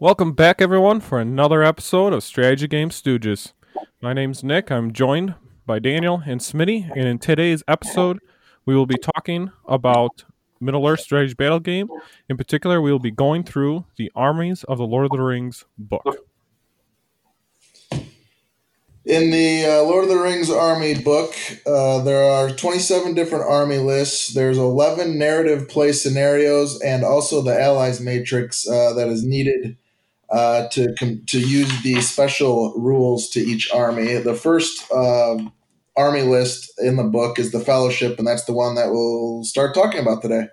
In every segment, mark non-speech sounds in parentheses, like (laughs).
Welcome back, everyone, for another episode of Strategy Game Stooges. My name's Nick. I'm joined by Daniel and Smitty, and in today's episode, we will be talking about Middle Earth Strategy Battle Game. In particular, we will be going through the Armies of the Lord of the Rings book. In the uh, Lord of the Rings Army book, uh, there are 27 different army lists. There's 11 narrative play scenarios, and also the Allies matrix uh, that is needed uh, to com- to use the special rules to each army. The first uh, army list in the book is the Fellowship, and that's the one that we'll start talking about today.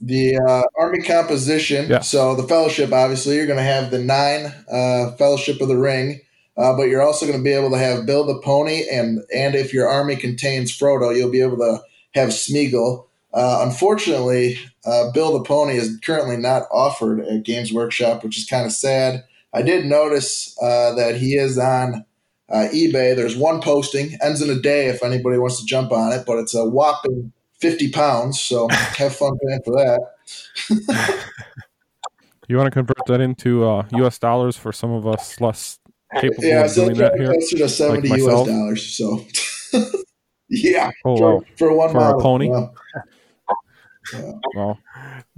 The uh, army composition. Yeah. So the Fellowship, obviously, you're going to have the nine uh, Fellowship of the Ring. Uh, but you're also going to be able to have Bill the Pony, and and if your army contains Frodo, you'll be able to have Smeagol. Uh, unfortunately, uh, Bill the Pony is currently not offered at Games Workshop, which is kind of sad. I did notice uh, that he is on uh, eBay. There's one posting, ends in a day if anybody wants to jump on it, but it's a whopping 50 pounds, so (laughs) have fun paying for that. (laughs) You want to convert that into uh, U.S. dollars for some of us less capable yeah, of doing that here? closer to 70 US dollars. So, (laughs) yeah, Oh, for, wow. for one For a pony? yeah. (laughs) Well,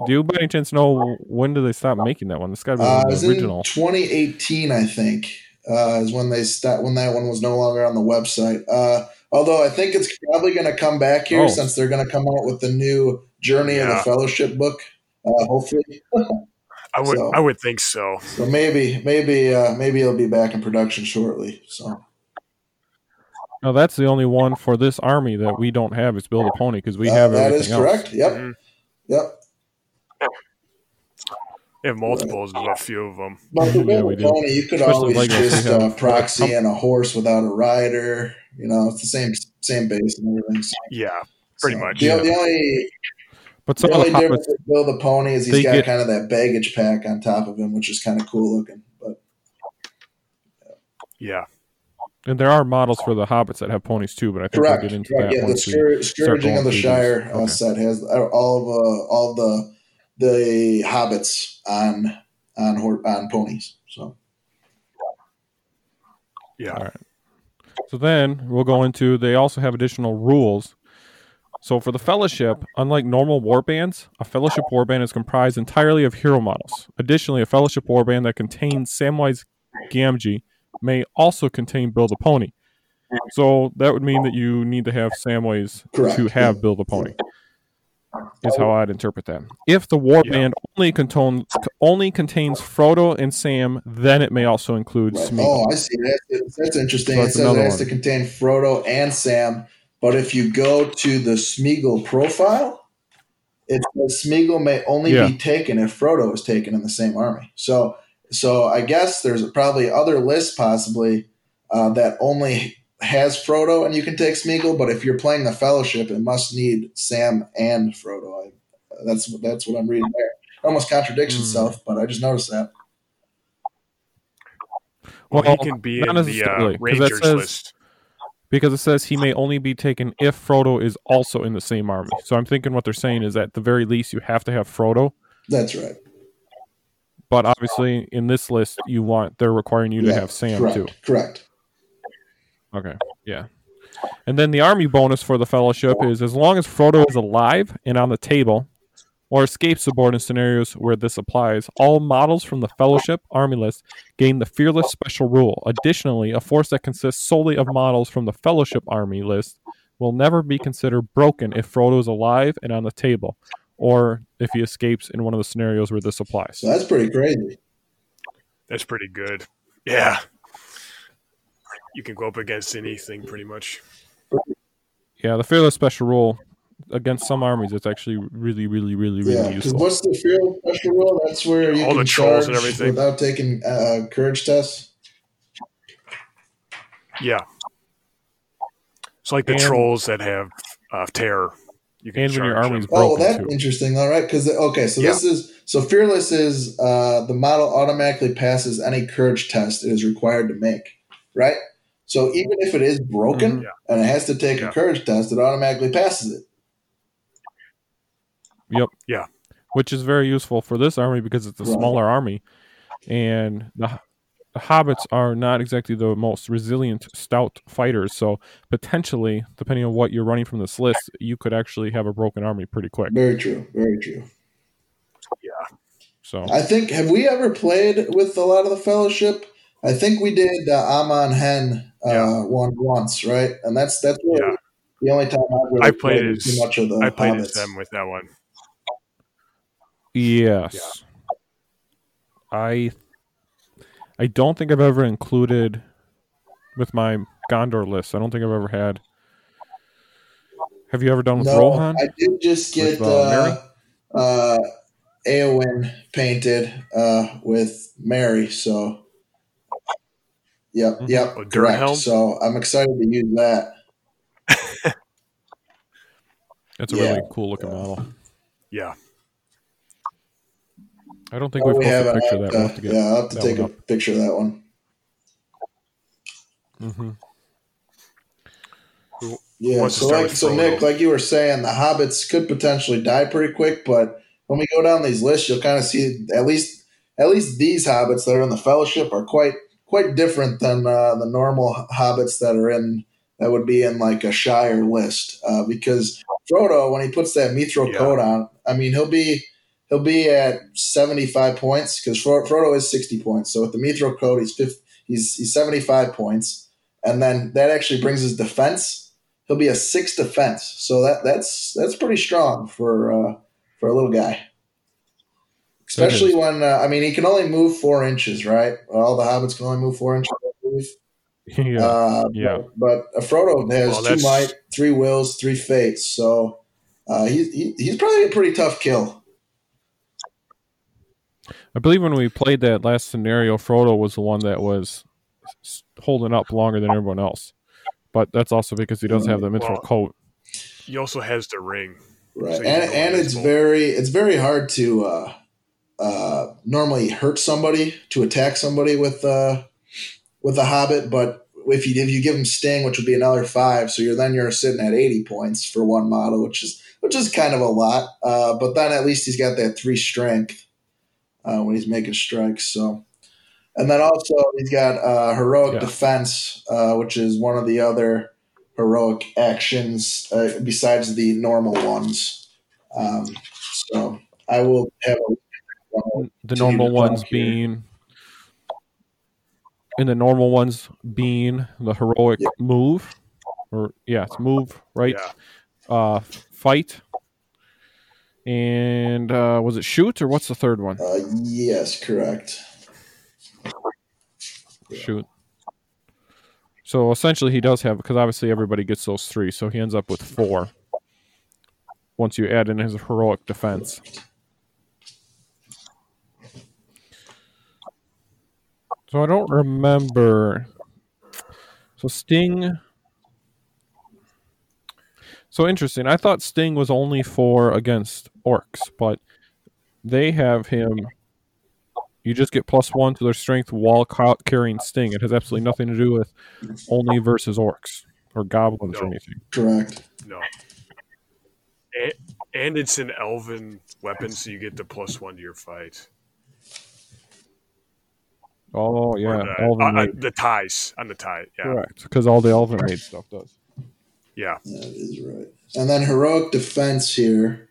do you by any chance know when did they stop making that one? This got to Uh, was original. in 2018, I think, uh, is when they st- when that one was no longer on the website. Uh, although I think it's probably going to come back here Oh. since they're going to come out with the new Journey of the Fellowship book. Uh, hopefully, I would So- I would think so. so maybe maybe uh, maybe it'll be back in production shortly. So No, that's the only one for this army that we don't have is Bill the Pony because we uh, have that everything is correct. else. Yep, Mhm. Yep. They have multiples of a few of them. But for Yeah, we the do. Pony, you could Especially always Legos, just have, uh, proxy com- and a horse without a rider. You know, it's the same same base and everything. So, Yeah, pretty so much. The, yeah. the only But The some of only the difference with Bill the Pony is he's they got get- kind of that baggage pack on top of him, which is kind of cool looking. But Yeah, and there are models for the hobbits that have ponies too. But I think correct, we'll get into correct. that Yeah, the once we. Scour- Scourging going of the through Shire these. uh, Okay. set has all of uh, all the the hobbits on on on ponies. So yeah, All right. So then we'll go into. They also have additional rules. So for the Fellowship, unlike normal warbands, a Fellowship warband is comprised entirely of hero models. Additionally, a Fellowship warband that contains Samwise Gamgee may also contain Bill the Pony. So that would mean that you need to have Samwise Correct, to have yeah. Bill the Pony. Is how I'd interpret that. If the warband only contains only contains Frodo and Sam, then it may also include right. Smeagol. oh, I see. That's, that's interesting. So it says it has one. to contain Frodo and Sam, but if you go to the Smeagol profile, it says Smeagol may only Yeah. be taken if Frodo is taken in the same army. So, so I guess there's probably other lists possibly uh, that only has Frodo and you can take Smeagol, but if you're playing the Fellowship, it must need Sam and Frodo. I, that's what that's what I'm reading there. It almost contradicts Hmm. itself, but I just noticed that. Well, Well, he can be not in the necessarily, uh, 'cause that Rangers says- list. because it says he may only be taken if Frodo is also in the same army. So I'm thinking what they're saying is at the very least you have to have Frodo, That's right. But obviously in this list you want they're requiring you to Yeah, have Sam correct, too. Correct. Okay, yeah. And then the army bonus for the Fellowship is as long as Frodo is alive and on the table, or escapes the board in scenarios where this applies, all models from the Fellowship army list gain the Fearless special rule. Additionally, a force that consists solely of models from the Fellowship army list will never be considered broken if Frodo is alive and on the table, or if he escapes in one of the scenarios where this applies. So that's pretty crazy. That's pretty good. Yeah, you can go up against anything pretty much. Yeah, the Fearless special rule against some armies it's actually really, really, really, really Yeah, useful. what's the fearless special rule? That's where you All can the trolls charge and everything. without taking uh, courage tests. Yeah, it's like the And- trolls that have uh, terror. You can And when your charge army's them. Oh, well, that's too. interesting. All right, because okay, so this is so fearless is uh, the model automatically passes any courage test it is required to make, right? So even if it is broken Mhm. Yeah. and it has to take a courage test, it automatically passes it. Yep. Yeah. Which is very useful for this army because it's a Right. smaller army, and the, the hobbits are not exactly the most resilient, stout fighters. So potentially, depending on what you're running from this list, you could actually have a broken army pretty quick. Very true. Very true. Yeah. So I think have we ever played with a lot of the fellowship? I think we did uh, Amon Hen uh, Yeah. one once, right? And that's that's really Yeah. the only time I've really I played played as- too much of the I played hobbits. as them with that one. yes, I I don't think I've ever included with my Gondor list. I don't think I've ever had. Have you ever done with No, Rohan? I did just get With, uh, uh, uh, Eowyn painted uh, with Merry. So, yep, Mhm. yep, Oh, correct. Dernhelm? So I'm excited to use that. (laughs) That's a yeah, really cool looking model. Yeah. I don't think Oh, we've we posted a picture of have that. We'll have to get yeah, I'll have to take a one picture of that one. Mm-hmm. Yeah, so like so Frodo? Nick, like you were saying, the hobbits could potentially die pretty quick, but when we go down these lists, you'll kind of see at least at least these hobbits that are in the Fellowship are quite quite different than uh, the normal hobbits that are in that would be in like a Shire list. Uh, because Frodo, when he puts that Mithril Yeah. coat on, I mean he'll be he'll be at seventy five points because Fro- Frodo is sixty points. So with the Mithril coat, he's 50, he's he's seventy five points, and then that actually brings his defense he'll be a six defense. So that that's that's pretty strong for uh, for a little guy. Especially when uh, I mean he can only move four inches, right? All the hobbits can only move four inches. I believe. (laughs) yeah. Uh, Yeah. But, but Frodo has Well, two that's- might, three wills, three fates. So uh, he, he he's probably a pretty tough kill. I believe when we played that last scenario, Frodo was the one that was holding up longer than everyone else. But that's also because he does have the mithril Well- coat. He also has the ring. Right, So and and it's invisible. very it's very hard to uh, uh, normally hurt somebody to attack somebody with uh, with a hobbit, but if you if you give him sting, which would be another five, so you're then you're sitting at eighty points for one model, which is which is kind of a lot. Uh, but then at least he's got that three strength uh, when he's making strikes. So, and then also he's got uh, heroic Yeah. defense, uh, which is one of the other heroic actions uh, besides the normal ones. Um, so I will have a The normal ones here. being. And the normal ones being the heroic Yeah. move. Or, yeah, it's move, right? Yeah. Uh, fight. And uh, was it shoot or what's the third one? uh, yes, correct. Shoot. So essentially, he does have because obviously everybody gets those three, so he ends up with four. Once you add in his heroic defense, so I don't remember. So Sting. So interesting. I thought Sting was only for against orcs, but they have him you just get plus one to their strength while ca- carrying Sting. It has absolutely nothing to do with only versus orcs or goblins or anything. Correct. No. And, and it's an elven weapon, so you get the plus one to your fight. Oh yeah, the, elven uh, uh, the ties on the tie. Yeah. correct because all the elven made stuff does. Yeah. That is right. And then heroic defense here.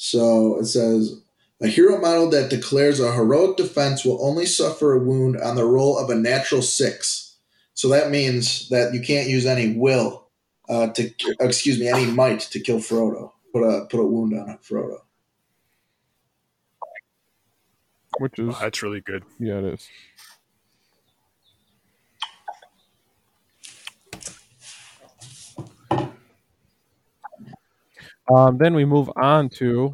So it says a hero model that declares a heroic defense will only suffer a wound on the roll of a natural six. So that means that you can't use any will uh, to excuse me any might to kill Frodo. Put a put a wound on Frodo. Which is Oh, that's really good. yeah, it is. Um, then we move on to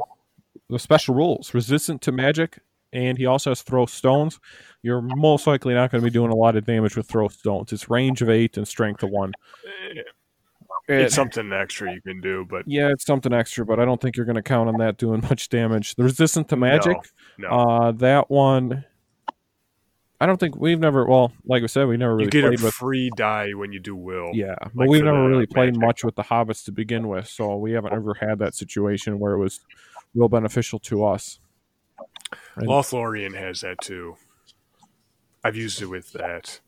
the special rules: resistant to magic, and he also has throw stones. You're most likely not going to be doing a lot of damage with throw stones. It's range of eight and strength of one. It- It's something extra you can do, but yeah, it's something extra, but I don't think you're going to count on that doing (laughs) much damage. The resistant to magic, no. uh, that one, I don't think we've never. Well, like I said, we never really you get played a with. free die when you do will. Yeah, but like we've never the really played magic. much with the hobbits to begin with, so we haven't ever had that situation where it was real beneficial to us. And- Lothlorien has that too. I've used it with that.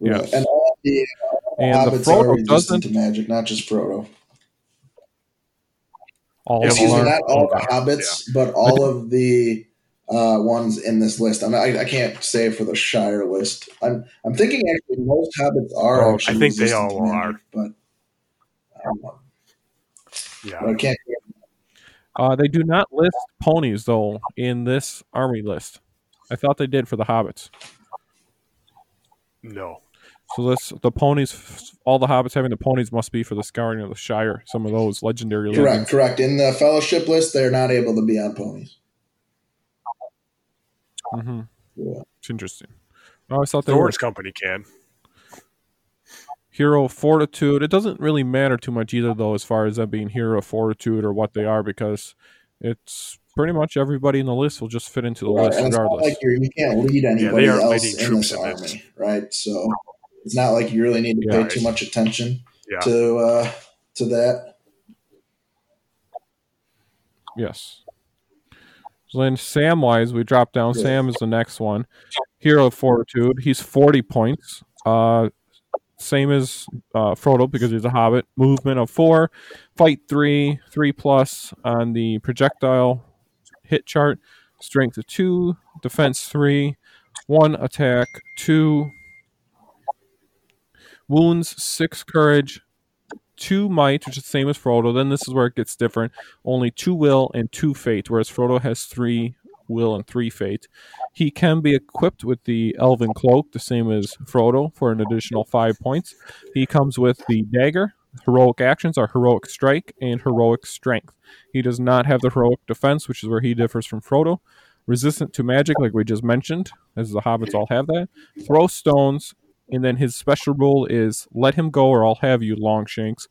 Yes. And all the uh, And the hobbits are Frodo resistant doesn't. to magic, not just Frodo. All Yeah, of Excuse me, not all the Okay. hobbits, but all of the uh, ones in this list. I, mean, I, I can't say for the Shire list. I'm I'm thinking actually most hobbits are Oh, I think they all are, magic, but I. Yeah. But I can't. Uh, they do not list ponies though in this army list. I thought they did for the hobbits. No. So this the ponies, all the hobbits having the ponies must be for the scouring of the Shire. Some of those legendary Correct, legends. correct. In the Fellowship list, they're not able to be on ponies. Hmm Yeah. It's interesting. I always thought they The were Horse Company can. hero fortitude. It doesn't really matter too much either, though, as far as them being hero fortitude or what they are, because it's pretty much everybody in the list will just fit into the Right, list and it's not regardless. like you're, you can't lead anybody are else in this army, this. right? So it's not like you really need to Yeah. pay too much attention Yeah. to uh, to that. Yes. Then Samwise, we drop down. Yeah. Sam is the next one. Hero of Fortitude. He's 40 points. Uh, same as uh, Frodo because he's a hobbit. Movement of four, fight three, three plus on the projectile hit chart. Strength of two, defense three, one attack, two wounds, six courage, two might, which is the same as Frodo. Then this is where it gets different. Only two will and two fate, whereas Frodo has three will and three fate. He can be equipped with the Elven Cloak, the same as Frodo, for an additional five points. He comes with the dagger. Heroic actions are heroic strike and heroic strength. He does not have the heroic defense, which is where he differs from Frodo. Resistant to magic, like we just mentioned, as the hobbits all have that. Throw stones, and then his special rule is let him go or I'll have you, Longshanks.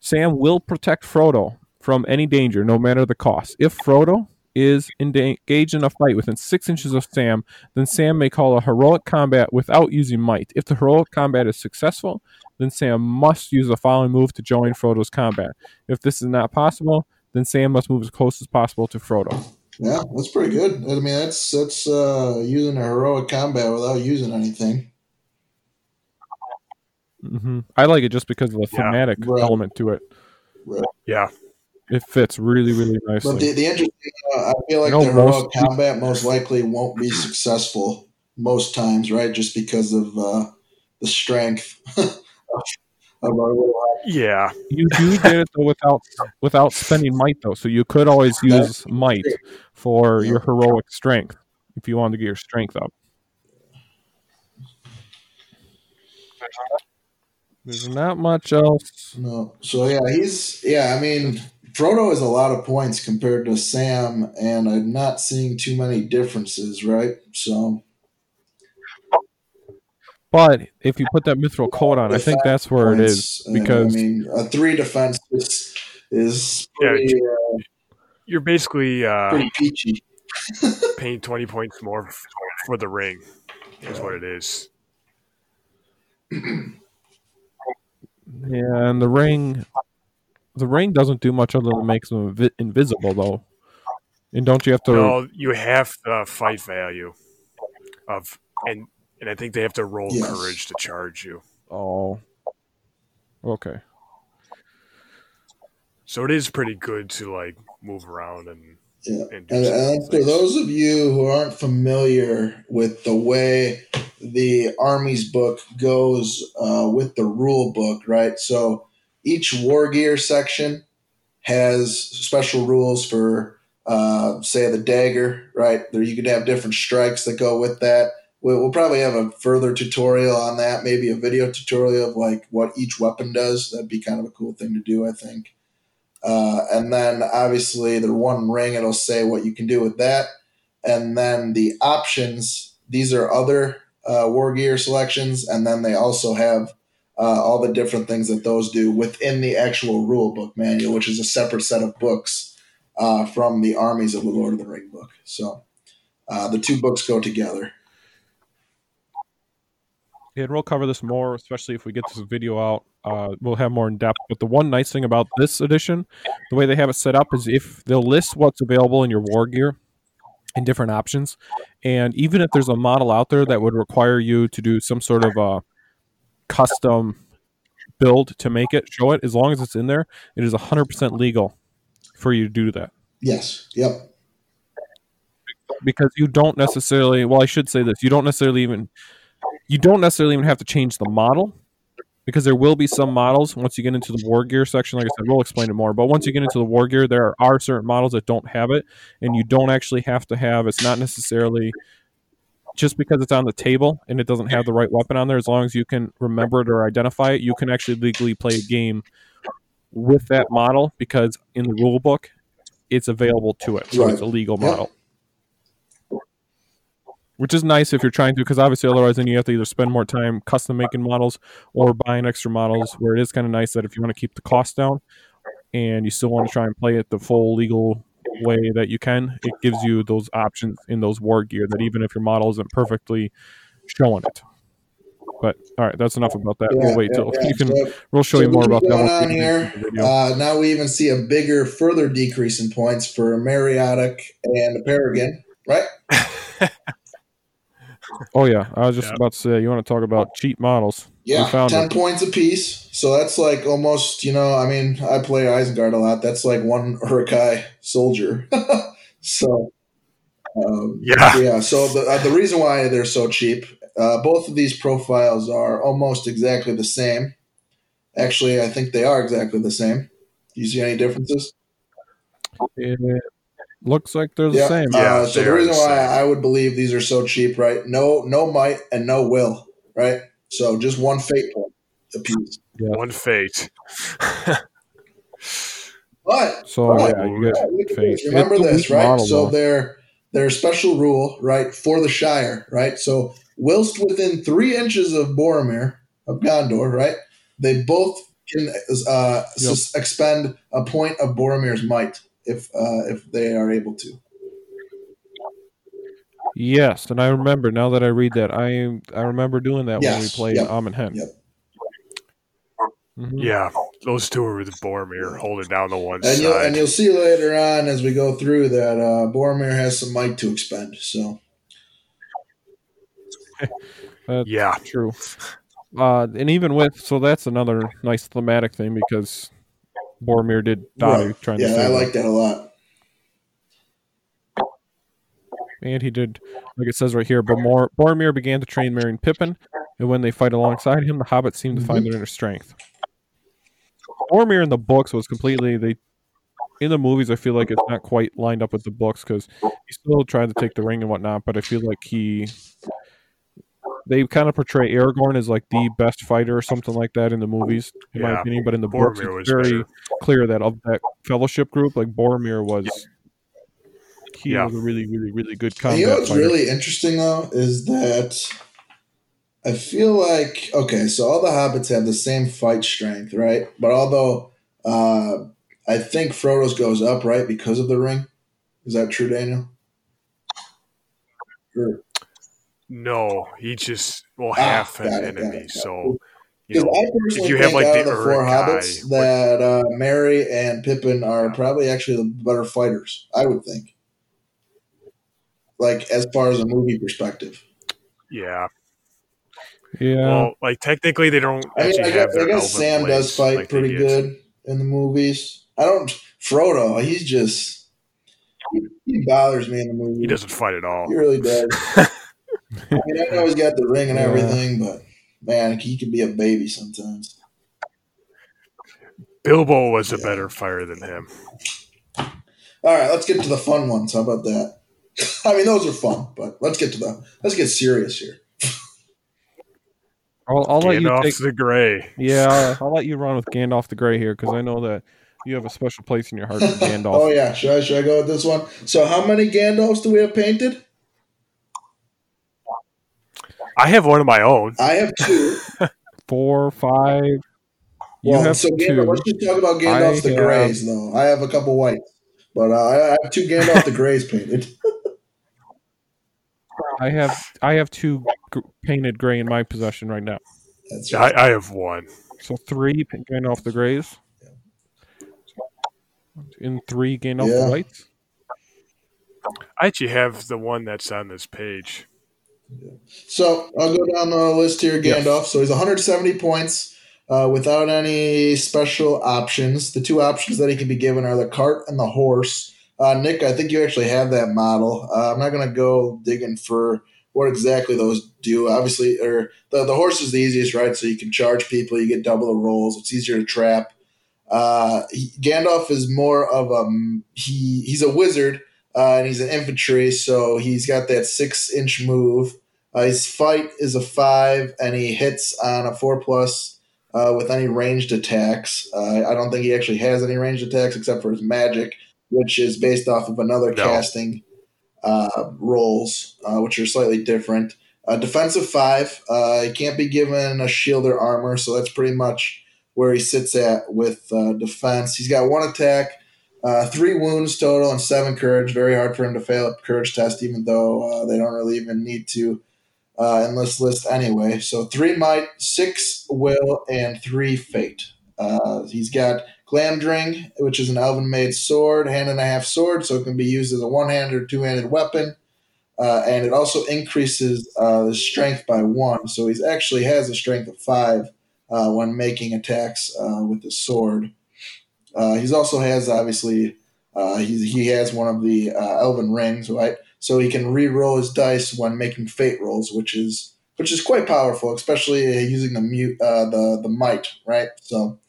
Sam will protect Frodo from any danger, no matter the cost. If Frodo is enga- engaged in a fight within six inches of Sam, then Sam may call a heroic combat without using might. If the heroic combat is successful, then Sam must use the following move to join Frodo's combat. If this is not possible, then Sam must move as close as possible to Frodo. Yeah, that's pretty good. I mean, that's that's uh, using a heroic combat without using anything. Hmm I like it just because of the Yeah. thematic Right. element to it. Yeah. It fits really, really But nicely. the, the interesting, uh, I feel like You know, the heroic most- combat most likely won't be successful most times, right? Just because of uh, the strength (laughs) of our Yeah. You do get it though without without spending might though, so you could always use might for your heroic strength if you wanted to get your strength up. There's not much else. No. So yeah, he's yeah. I mean, Frodo is a lot of points compared to Sam, and I'm not seeing too many differences, right? So But if you put that mithril coat on, I think that's where it is points, because I mean, a three defense is is Yeah, pretty, uh, You're basically uh, pretty peachy. (laughs) paying 20 points more for the ring, is what it is. (clears throat) yeah, and the ring, the ring doesn't do much other than makes them invi- invisible though. And don't you have to? No, you have the fight value of, and and I think they have to roll Yes. courage to charge you. Oh, okay. So it is pretty good to like move around and, Yeah. and And, and for those of you who aren't familiar with the way the Army's book goes uh, with the rule book, right? So each war gear section has special rules for, uh, say, the dagger, right? There you could have different strikes that go with that. We'll, probably have a further tutorial on that, maybe a video tutorial of like what each weapon does. That'd be kind of a cool thing to do, I think. Uh, and then obviously the one ring, it'll say what you can do with that. And then the options, these are other uh, war gear selections. And then they also have uh, all the different things that those do within the actual rule book manual, which is a separate set of books uh, from the armies of the Lord of the Ring book. So uh, the two books go together. Yeah, and we'll cover this more, especially if we get this video out. Uh, we'll have more in depth. But the one nice thing about this edition, the way they have it set up, is if they'll list what's available in your war gear, and different options. And even if there's a model out there that would require you to do some sort of a custom build to make it show it, as long as it's in there, it is 100% legal for you to do that Yes. Yep. because you don't necessarily well i should say this you don't necessarily even you don't necessarily even have to change the model because there will be some models once you get into the war gear section like i said we'll explain it more but once you get into the war gear there are certain models that don't have it and you don't actually have to have it's not necessarily just because it's on the table and it doesn't have the right weapon on there as long as you can remember it or identify it you can actually legally play a game with that model because in the rule book it's available to it so Right. it's a legal model which is nice if you're trying to because obviously otherwise then you have to either spend more time custom making models or buying extra models where it is kind of nice that if you want to keep the cost down and you still want to try and play it the full legal way that you can it gives you those options in those war gear that even if your model isn't perfectly showing it but all right that's enough about that Yeah, we'll wait yeah, till yeah. you can So- we'll show so you more about that going once we on here. into the video. Uh, now we even see a bigger, further decrease in points for Meriadoc and the Peregrin, right? (laughs) oh yeah i was just Yeah. about to say you want to talk about cheap models Yeah, we found ten it. points apiece. So that's like almost, you know, I mean, I play Isengard a lot. That's like one Uruk-hai soldier. (laughs) so, um, Yeah. yeah. So the uh, the reason why they're so cheap, uh, both of these profiles are almost exactly the same. Actually, I think they are exactly the same. Do you see any differences? it looks like they're the Yeah. same Yeah, Uh, so the reason why. I would believe these are so cheap, right? No, no might and no will, right? So just one fate point apiece. One fate. (laughs) But so yeah you get Yeah, Fate. this. Remember It's this, right? model, so though. their their special rule, right, for the Shire, right? So whilst within three inches of Boromir of Gondor, right, they both can uh, sus- expend a point of Boromir's might if uh, if they are able to. Yes, and I remember now that I read that. I I remember doing that when we played yep, Amon Hen. yep. Mhm. Yeah, those two are with Boromir holding down the one And you'll side. and you'll see later on as we go through that uh, Boromir has some might to expend. So (laughs) yeah, true. Uh, and even with so that's another nice thematic thing because Boromir did die Right. trying to yeah, I like that a lot. and he did like it says right here. But more Boromir began to train Merry and Pippin, and when they fight alongside him, the hobbits seem to Mm-hmm. find their inner strength. Boromir in the books was completely they. In the movies, I feel like it's not quite lined up with the books because he still tried to take the ring and whatnot. But I feel like he, they kind of portray Aragorn as like the best fighter or something like that in the movies, in my opinion. But in the books, it's very better. clear that of that Fellowship group, like Boromir was, he Yeah. was a really, really, really good And combat you know what's fighter. really interesting though is that I feel like okay, so all the hobbits have the same fight strength, right? But although uh, I think Frodo's goes up, right, because of the ring. Is that true, Daniel? Or- no, he just well Ah, half an it, enemy. it. So you know, I personally if you think have, like, out the the four Uruk-hai, hobbits what- that uh, Merry and Pippin are probably actually the better fighters. I would think, like as far as a movie perspective. yeah. Yeah. Well, like technically, they don't I mean, actually I have guess, their I guess Sam blades does fight like pretty good in the movies. I don't. Frodo, he's just he, he bothers me in the movie. He doesn't fight at all. He really does. (laughs) I mean, I know he's got the ring and Yeah. everything, but man, he can be a baby sometimes. Bilbo was a better fighter than him. All right, let's get to the fun ones. How about that? (laughs) I mean, those are fun, but let's get to the let's get serious here. I'll, I'll let you Gandalf take. the Grey. Yeah, (laughs) I'll, I'll let you run with Gandalf the Grey here because I know that you have a special place in your heart for (laughs) Gandalf. oh yeah, should I should I go with this one? So, how many Gandalfs do we have painted? I have one of my own. I have two. (laughs) Four, five. You Well, have so two. Gandalf, let's just talk about Gandalf I the have- Greys, though. I have a couple whites, but uh, I I have two Gandalf the Greys painted. (laughs) I have I have two g- painted gray in my possession right now. That's right. I, I have one. So three pa- Gandalf the Greys. In three Gandalf Yeah. the Whites. I actually have the one that's on this page. So I'll go down the list here. Yes. Gandalf. So he's 170 points uh, without any special options. The two options that he can be given are the cart and the horse. Uh, Nick, I think you actually have that model. Uh, I'm not going to go digging for what exactly those do. Obviously, or the the horse is the easiest, right? So you can charge people. You get double the rolls. It's easier to trap. Uh, he, Gandalf is more of a he. He's a wizard. Uh, and he's an infantry, so he's got that six inch move. Uh, his fight is a five, and he hits on a four plus uh, with any ranged attacks. Uh, I don't think he actually has any ranged attacks except for his magic, which is based off of another No. casting uh, rolls, uh, which are slightly different. Uh, defensive five, uh, he can't be given a shield or armor, so that's pretty much where he sits at with uh, defense. He's got one attack. Uh, three wounds total and seven courage. Very hard for him to fail a courage test, even though uh, they don't really even need to uh, in this list anyway. So three might, six will, and three fate. Uh, he's got Glamdring, which is an elven made sword, hand and a half sword, so it can be used as a one handed or two handed weapon. Uh, and it also increases uh, the strength by one. So he actually has a strength of five uh, when making attacks uh, with the sword. Uh, he's also has obviously uh, he has one of the elven rings, right? So he can re-roll his dice when making fate rolls, which is which is quite powerful, especially uh, using the mute uh, the the might, right? So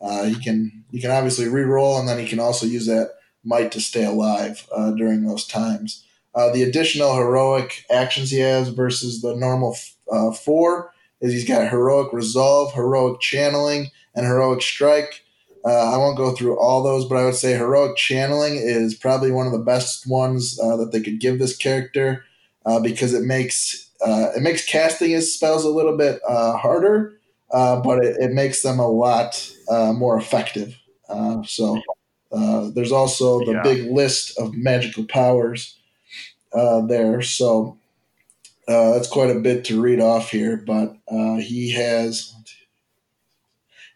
uh, he can he can obviously re-roll, and then he can also use that might to stay alive uh, during those times. Uh, the additional heroic actions he has versus the normal uh, four is he's got heroic resolve, heroic channeling, and heroic strike. Uh, I won't go through all those, but I would say heroic channeling is probably one of the best ones uh, that they could give this character uh, because it makes uh, it makes casting his spells a little bit uh, harder, uh, but it, it makes them a lot uh, more effective. Uh, so uh, there's also the Yeah. big list of magical powers uh, there. So uh, that's quite a bit to read off here, but uh, he has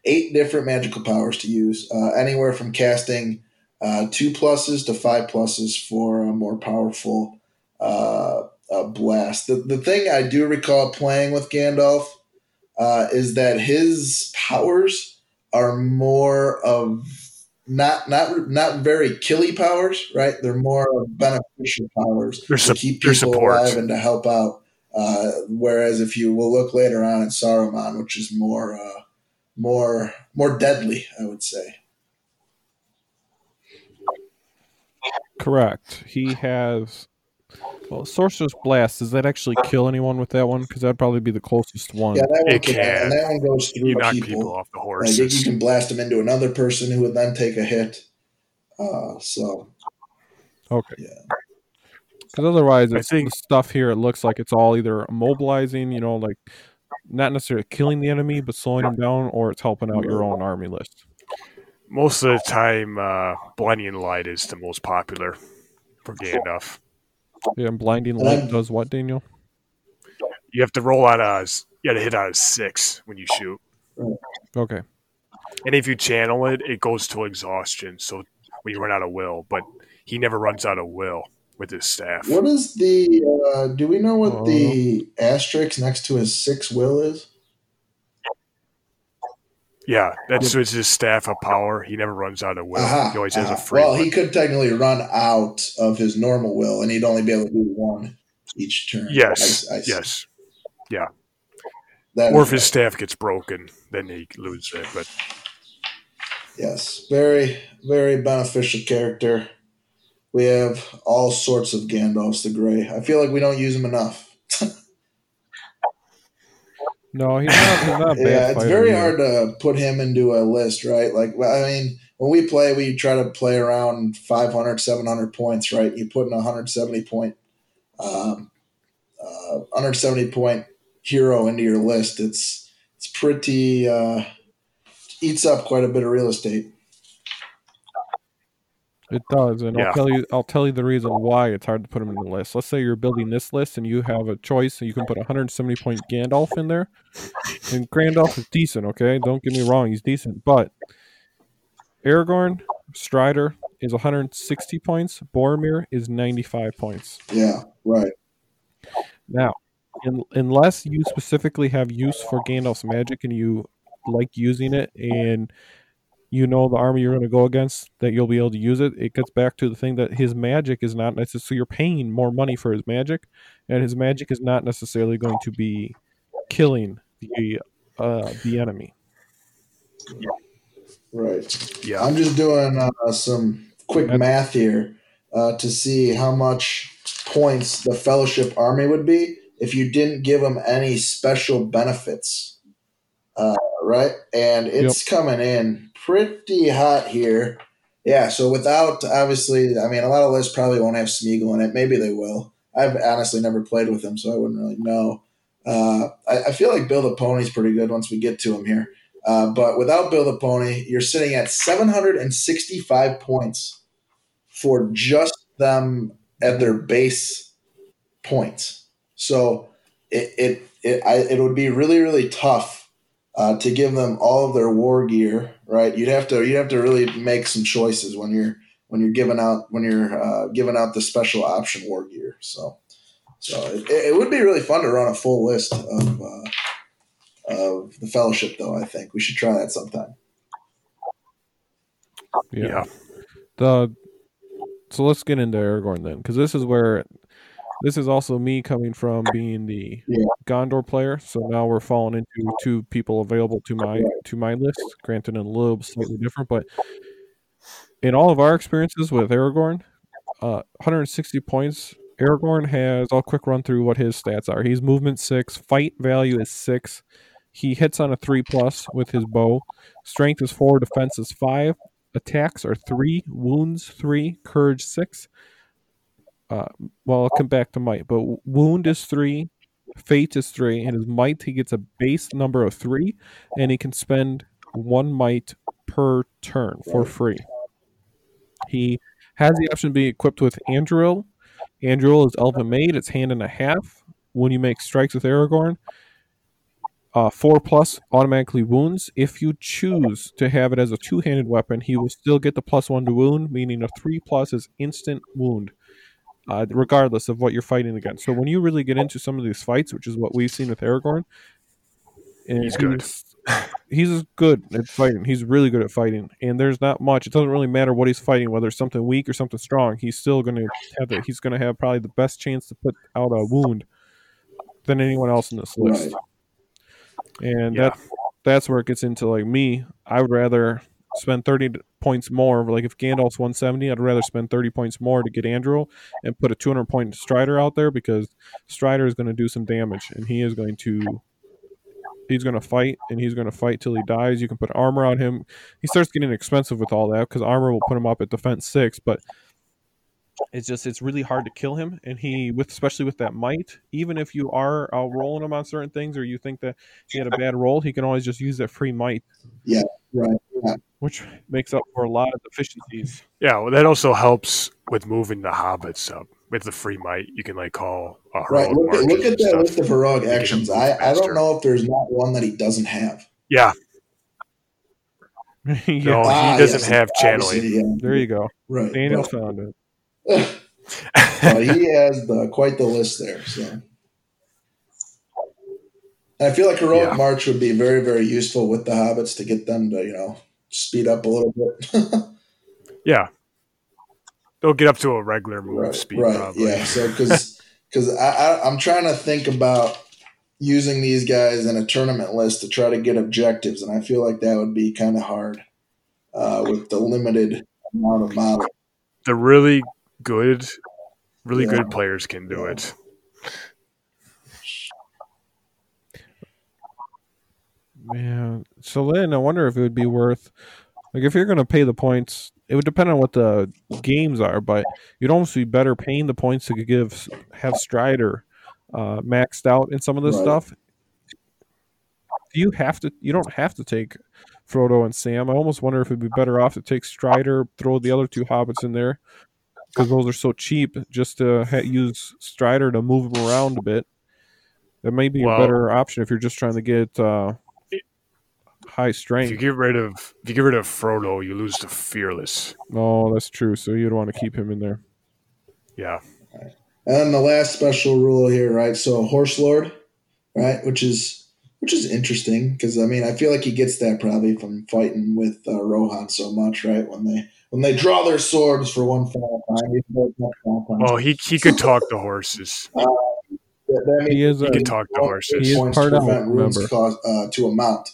eight different magical powers to use, uh, anywhere from casting uh, two pluses to five pluses for a more powerful uh, blast. The, the thing I do recall playing with Gandalf uh, is that his powers are more of not not not very killy powers, right? They're more of beneficial powers They're, to keep people support. alive and to help out. Uh, whereas if you will look later on at Saruman, which is more uh, more more deadly, I would say. Correct. He has. Well, Sorcerer's Blast. Does that actually kill anyone with that one? Because that'd probably be the closest one. Yeah, that one It can, can. and that one goes through You knock people. people off the Like, horses. you can blast them into another person who would then take a hit. Uh, so Okay. Yeah. Because otherwise, I it's think- the stuff here. It looks like it's all either immobilizing, you know, like not necessarily killing the enemy, but slowing them down, or it's helping out your own army list. Most of the time, uh, blinding light is the most popular for Gandalf. Yeah, and blinding light does what, Daniel? You have to roll on a, s- you got to hit on a six when you shoot, Okay. and if you channel it, it goes to exhaustion. So when you run out of will, but he never runs out of will with his staff. what is the? Uh, do we know what Uh, the asterisk next to his six will is? Yeah, that's it's his staff of power. He never runs out of will. Aha, he always has a free Well, one. he could technically run out of his normal will, and he'd only be able to do one each turn. yes, I- I see. yes. That Or if his right. staff gets broken, then he loses it. But Yes, very, very beneficial character. We have all sorts of Gandalfs the Grey. I feel like we don't use him enough. (laughs) No, he's not. He's not bad yeah, it's very either. hard to put him into a list, right? Like, I mean, when we play, we try to play around 500, 700 points, right? You put in a 170 point, um, uh, 170 point hero into your list. It's it's pretty uh, eats up quite a bit of real estate. It does, and Yeah. I'll tell you. I'll tell you the reason why it's hard to put him in the list. Let's say you're building this list, and you have a choice, and you can put 170 point Gandalf in there. And Gandalf is decent, okay? Don't get me wrong, he's decent, but Aragorn, Strider is 160 points. Boromir is 95 points. Yeah, right. Now, in, unless you specifically have use for Gandalf's magic and you like using it and you know the army you're going to go against that you'll be able to use it it gets back to the thing that his magic is not necessarily so you're paying more money for his magic and his magic is not necessarily going to be killing the uh, the enemy Right. Yeah. I'm just doing uh, some quick math here uh, to see how much points the Fellowship Army would be if you didn't give them any special benefits. Uh, right? And it's coming in pretty hot here. Yeah, so without obviously, I mean, a lot of lists probably won't have Smeagol in it. Maybe they will. I've honestly never played with him, so I wouldn't really know. Uh, I, I feel like Bill the Pony's pretty good once we get to him here. Uh, but without Build a Pony, you're sitting at 765 points for just them at their base points. So it it it, I, it would be really really tough uh, to give them all of their war gear. Right? You'd have to you'd have to really make some choices when you're when you're giving out when you're uh, giving out the special option war gear. So so it, it would be really fun to run a full list of. Uh, of the fellowship though i think we should try that sometime yeah, Yeah. the so let's get into aragorn then because this is where this is also me coming from being the Yeah. gondor player so now we're falling into two people available to my to my list. Granted in a little slightly different but in all of our experiences with aragorn uh 160 points aragorn has i'll quick run through what his stats are. He's movement six fight value is six. He hits on a three plus with his bow. Strength is four defense is five. Attacks are three, wounds three, courage six. Uh, well, I'll come back to might, but wound is three, fate is three, and his might he gets a base number of three, and he can spend one might per turn for free. He has the option to be equipped with Anduril. Anduril is Elven Made. It's hand and a half. When you make strikes with Aragorn, uh, four plus automatically wounds. If you choose to have it as a two handed weapon, he will still get the plus one to wound, meaning a three plus is instant wound, uh, regardless of what you're fighting against. So when you really get into some of these fights, which is what we've seen with Aragorn, and He's good. He's, he's good at fighting. He's really good at fighting, and there's not much. It doesn't really matter what he's fighting, whether it's something weak or something strong. He's still going to have the, He's going to have probably the best chance to put out a wound than anyone else in this list Right. and Yeah. that that's where it gets into like me. I would rather spend thirty points more. Like if Gandalf's one seventy, I'd rather spend thirty points more to get Anduril and put a two hundred point Strider out there because Strider is going to do some damage and he is going to. He's going to fight, and he's going to fight till he dies. You can put armor on him. He starts getting expensive with all that because armor will put him up at defense six. But it's just it's really hard to kill him, and he with especially with that might. Even if you are uh, rolling him on certain things, or you think that he had a bad roll, he can always just use that free might, Yeah, right yeah which makes up for a lot of deficiencies. Yeah, well, that also helps with moving the hobbits up. With the free might, you can like call uh, right look at, look at that stuff. list of heroic actions I, I don't know if there's not one that he doesn't have Yeah, (laughs) yeah, No, he Ah, doesn't yes, have channeling. yeah. there you go. right Daniel Well, found it. Well, (laughs) he has the, quite the list there. So, I feel like heroic Yeah. march would be very, very useful with the hobbits to get them to you know speed up a little bit. (laughs) yeah. They'll get up to a regular move right, speed, right, probably. yeah. So (laughs) because because I, I I'm trying to think about using these guys in a tournament list to try to get objectives, and I feel like that would be kind of hard uh, with the limited amount of models. The really good, really Yeah. good players can do Yeah. it. Yeah. So then I wonder if it would be worth like if you're going to pay the points, it would depend on what the games are, but you'd almost be better paying the points to give have Strider uh, maxed out in some of this Right. stuff. You have to. You don't have to take Frodo and Sam. I almost wonder if it'd be better off to take Strider, throw the other two hobbits in there because those are so cheap. Just to ha- use Strider to move them around a bit. That may be Well- a better option if you're just trying to get uh, high If strength. you get rid of if you get rid of Frodo, you lose to Fearless. Oh, that's true. So you'd want to keep him in there. Yeah. And then the last special rule here, right? So horse lord, right, which is which is interesting because I mean I feel like he gets that probably from fighting with uh, Rohan so much, right? When they when they draw their swords for one final time. he does that compound. Well, he he could talk to horses. That- that means He is He a could talk to horses. He is part to elf, prevent runes remember. cause, uh, to a mount.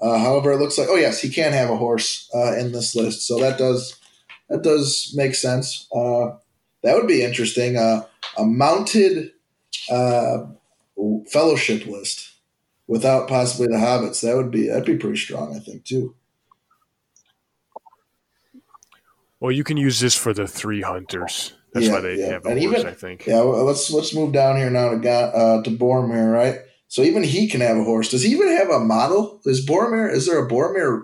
Uh, however, it looks like oh yes, he can have a horse uh, in this list, so that does that does make sense. Uh, that would be interesting. Uh, a mounted uh, fellowship list without possibly the hobbits. That would be that'd be pretty strong, I think too. Well, you can use this for the three hunters. That's Yeah, why they yeah. have a And horse, even- I think. Yeah, well, let's let's move down here now to Ga- uh, to Boromir, right? So even he can have a horse. Does he even have a model? Is Boromir? Is there a Boromir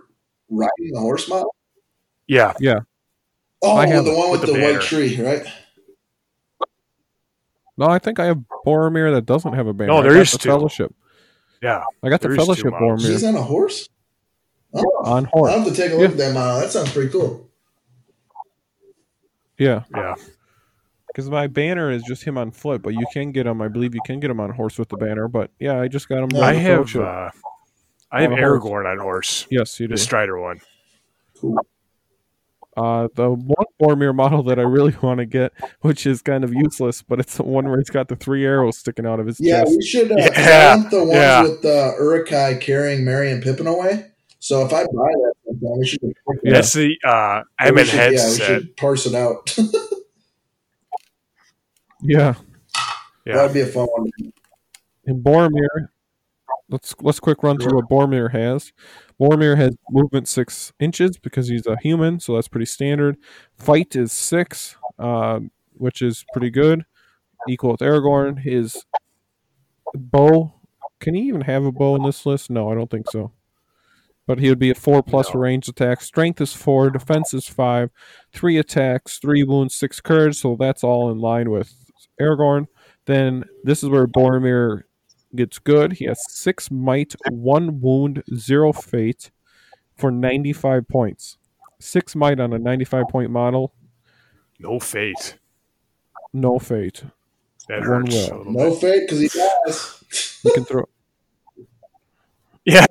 riding a horse model? Yeah. Yeah. Oh, I have the one with, with the, the white tree, right? No, I think I have Boromir that doesn't have a banner. No, I there got is the two. Fellowship. Yeah. I got the There is two Fellowship models. Boromir He's on a horse. Oh, on horse. I'll have to take a look at that model. That sounds pretty cool. Yeah, Yeah. because my banner is just him on foot, but you can get him. I believe you can get him on horse with the banner. But yeah, I just got him. Yeah, I have uh, I have On a horse. Aragorn on horse. yes, you do. The Strider one. Cool. Uh, the one Boromir model that I really (laughs) want to get, which is kind of useless, but it's the one where he's got the three arrows sticking out of his Yeah, chest. we should. Uh, Yeah, want the ones yeah. with uh, Uruk-hai carrying Merry and Pippin away. So if I buy that, sometime. Yeah. That's the uh, we Emin should- Yeah, we headset. should parse it out. (laughs) Yeah, Yeah. That'd be a fun one. and Boromir. Let's let's quick run through what Boromir has. Boromir has movement six inches because he's a human, so that's pretty standard. Fight is six, uh, which is pretty good, equal with Aragorn. His bow, can he even have a bow in this list? No, I don't think so. But he would be a four plus for No. ranged attack. Strength is four, defense is five, three attacks, three wounds, six courage. So that's all in line with Aragorn. Then this is where Boromir gets good. He has six might, one wound, zero fate for 95 points. Six might on a 95 point model, No fate. no fate. That One hurts will. No fate because he dies. You can throw. (laughs) Yeah.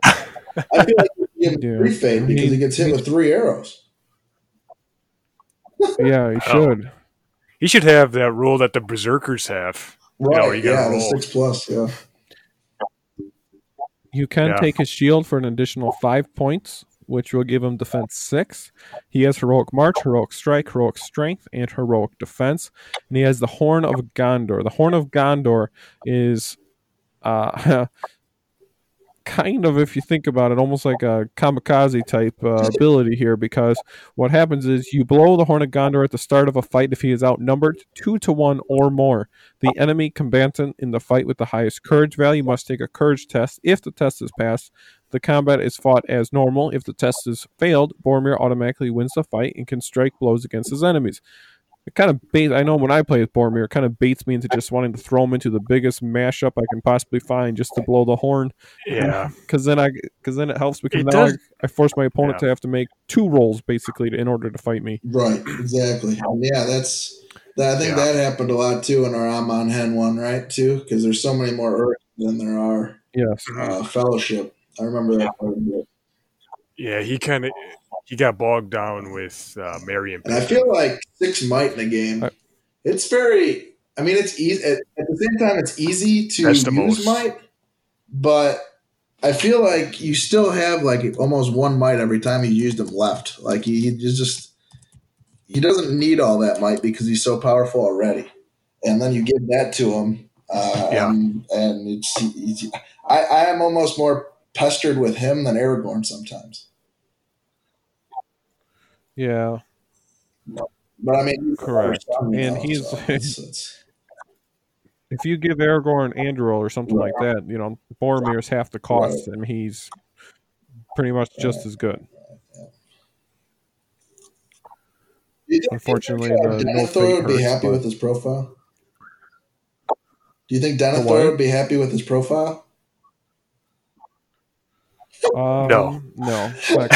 I feel like we give him Yeah. three fate because he, He- gets hit he- with three arrows. (laughs) Yeah, he Oh. should. He should have that rule that the berserkers have. Right? know, you gotta yeah, the roll. six plus. Yeah. You can Yeah. take his shield for an additional five points, which will give him defense six. He has heroic march, heroic strike, heroic strength, and heroic defense. And he has the horn of Gondor. The horn of Gondor is uh, (laughs) kind of, if you think about it, almost like a kamikaze type uh, ability here because what happens is you blow the horn of Gondor at the start of a fight if he is outnumbered two to one or more. The enemy combatant in the fight with the highest courage value must take a courage test. If the test is passed, the combat is fought as normal. If the test is failed, Boromir automatically wins the fight and can strike blows against his enemies. It kind of bait. I know when I play with Boromir, it kind of baits me into just wanting to throw him into the biggest mashup I can possibly find, just to blow the horn. Yeah. (laughs) Because then I, because then it helps because It now I, does- I force my opponent Yeah. to have to make two rolls basically to, in order to fight me. Right. Exactly. Yeah, that's. That, I think Yeah. that happened a lot too in our Amon Hen one, right? Too, because there's so many more Earth than there are Yes. uh, Fellowship. I remember that part of it. Yeah. He kind of he got bogged down with uh, Marion. And I feel like six might in a game. I- It's very. I mean, it's easy. At, at the same time, it's easy to That's use the most. might, but I feel like you still have like almost one might every time you used him left. Like he, he just he doesn't need all that might because he's so powerful already. And then you give that to him, uh, Yeah. and, and it's. He's, I, I am almost more pestered with him than Aragorn sometimes. Yeah. But I mean, Correct. And he's- so (laughs) it's- it's- If you give Aragorn Anduril or something like that, you know, Boromir's half the cost, and he's pretty much just as good. Think- Unfortunately, think, uh, Denethor would be happy but- with his profile. Do you think? Denethor would be happy with his profile? Um, No. no, not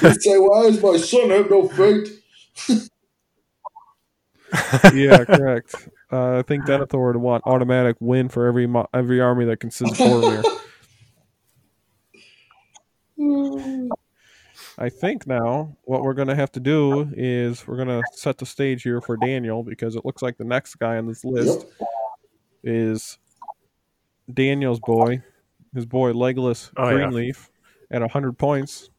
good (laughs) say, "Why does my son have no fate?" yeah, correct. Uh, I think Denethor would want automatic win for every mo- every army that consists (laughs) Boromir. I think now what we're gonna have to do is we're gonna set the stage here for Daniel because it looks like the next guy on this list Yep. is Daniel's boy, his boy Legolas Oh, yeah. At hundred points.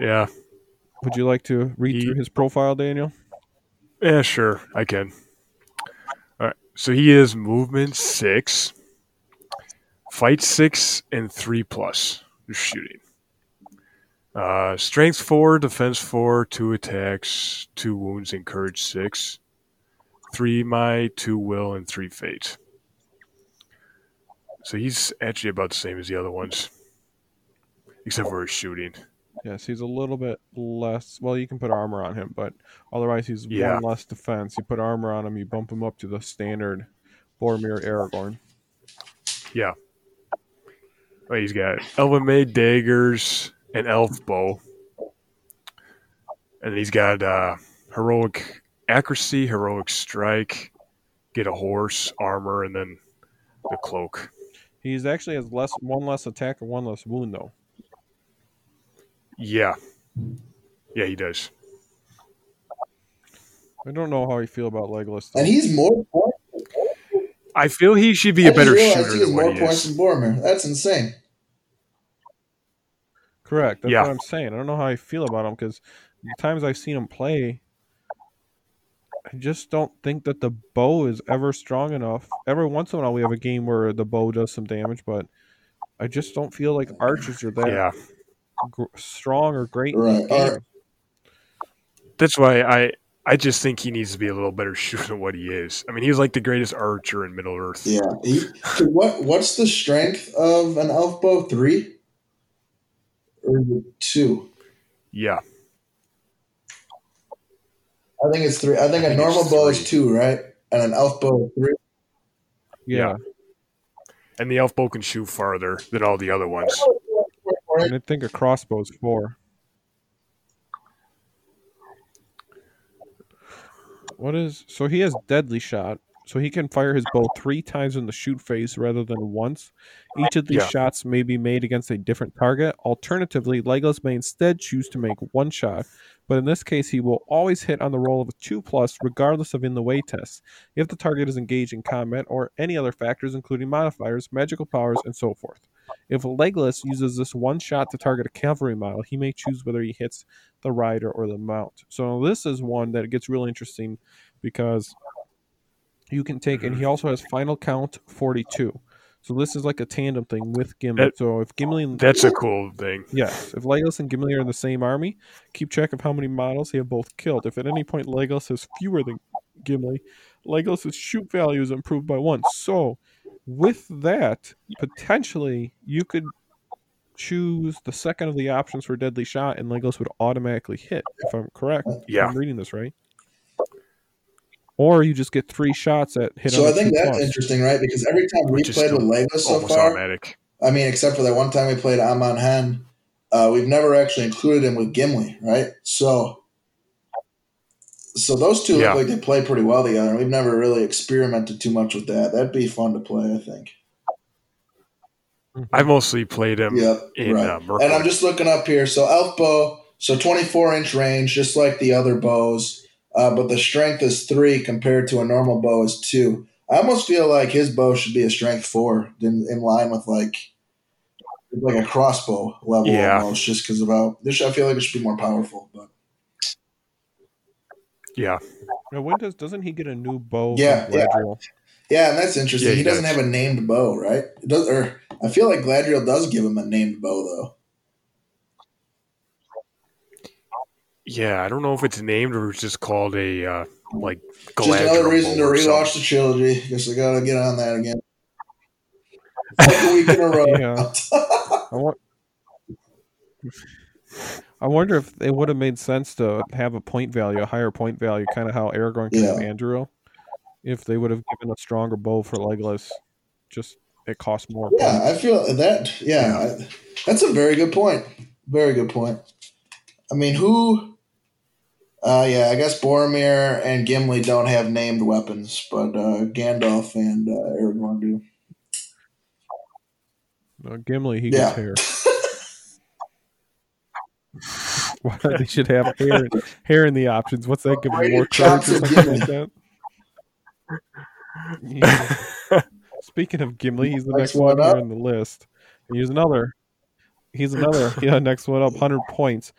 Yeah. Would you like to read He- through his profile, Daniel? Yeah, sure, I can. All right. So he is movement six, fight six, and three plus. Shooting. Uh, strength four, defense four, two attacks, two wounds, and courage six. Three my, two will, and three fate. So he's actually about the same as the other ones, except for his shooting. Yes, he's a little bit less. Well, you can put armor on him, but otherwise he's Yeah. one less defense. You put armor on him, you bump him up to the standard Boromir Aragorn. Yeah. Oh, he's got Elven Made daggers, and elf bow. And he's got uh, heroic accuracy, heroic strike, get a horse, armor, and then the cloak. He's actually has less one less attack and one less wound though. Yeah. Yeah, he does. I don't know how you feel about Legolas. And he's more points. I feel he should be I a better realized shooter he has than more what he points is. than Boromir. That's insane. Correct. That's Yeah. what I'm saying. I don't know how I feel about him because the times I've seen him play, I just don't think that the bow is ever strong enough. Every once in a while, we have a game where the bow does some damage, but I just don't feel like archers are that Yeah. gr- strong or great. in Right. the game. That's why I I just think he needs to be a little better (laughs) shooter than what he is. I mean, he's like the greatest archer in Middle Earth. Yeah. He, what? What's the strength of an elf bow? Three or two? Yeah. I think it's three. I think I a think normal bow three. is two, right? And an elf bow is three. yeah. And the elf bow can shoot farther than all the other ones. And I think a crossbow is four. What is so he has deadly shot, so he can fire his bow three times in the shoot phase rather than once. Each of these Yeah. shots may be made against a different target. Alternatively, Legolas may instead choose to make one shot, but in this case, he will always hit on the roll of a two plus, regardless of in the way test, if the target is engaged in combat or any other factors, including modifiers, magical powers, and so forth. If Legolas uses this one shot to target a cavalry model, he may choose whether he hits the rider or the mount. So this is one that gets really interesting because you can take, and he mm-hmm. also has final count 42. So this is like a tandem thing with Gimli. That- so if Gimli and That's a cool thing. Yes, if Legolas and Gimli are in the same army, keep track of how many models they have both killed. If at any point Legolas has fewer than Gimli, Legolas' shoot value is improved by one. So, with that, potentially you could choose the second of the options for deadly shot, and Legolas would automatically hit. If I'm correct, Yeah. I'm reading this right. Or you just get three shots at hit. So on I a think that's plus. interesting, right? Because every time we Which played with still Legolas so far, automatic. I mean, except for that one time we played Amon Hen, uh, we've never actually included him with Gimli, right? So, so those two Yeah. look like they play pretty well together, we've never really experimented too much with that. That'd be fun to play, I think. I mostly played him Yep, in right. uh, Merkle. And I'm just looking up here. So elf bow, so 24 inch range, just like the other bows, uh, but the strength is three compared to a normal bow is two. I almost feel like his bow should be a strength four, in, in line with like like a crossbow level Yeah. almost, just because about this. I feel like it should be more powerful, but yeah. Now, when does doesn't he get a new bow? Yeah, yeah. Yeah, and that's interesting. Yeah, he, he doesn't have a named bow, right? It does, or I feel like Galadriel does give him a named bow though. Yeah, I don't know if it's named or it's just called a uh, like Just another Galadriel reason to bow or rewatch something. the trilogy. Guess I gotta get on that again. (laughs) Second week in a row. Yeah. I want. I wonder if it would have made sense to have a point value, a higher point value, kind of how Aragorn can have Yeah. Anduril. If they would have given a stronger bow for Legolas, just it costs more. Yeah, points. I feel that. Yeah, I, that's a very good point. Very good point. I mean, who? Uh, yeah, I guess Boromir and Gimli don't have named weapons, but uh, Gandalf and uh, Aragorn do. Gimli, he Yeah. gets hair. (laughs) (laughs) Why they should have hair, hair in the options. What's that? Give them more Chops cards or of something like that. (laughs) Yeah. Speaking of Gimli, he's the Next next one one here on the list. And he's another. He's another. Yeah, next one up, hundred points,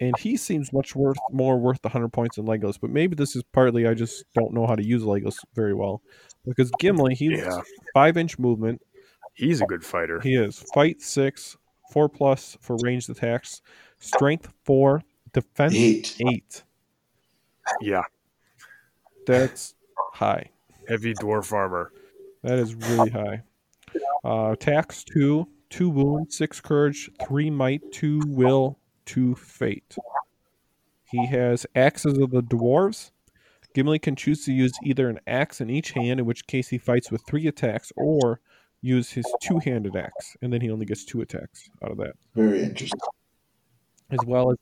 and he seems much worth more worth the hundred points than Legos. But maybe this is partly I just don't know how to use Legos very well because Gimli, he's Yeah. five inch movement. He's a good fighter. He is fight six, four plus for ranged attacks, strength four, defense Eight. eight. Yeah. That's high. Heavy dwarf armor. That is really high. Uh, attacks two, two wound, six courage, three might, two will, two fate. He has axes of the dwarves. Gimli can choose to use either an axe in each hand, in which case he fights with three attacks, or use his two-handed axe, and then he only gets two attacks out of that. Very interesting. as well as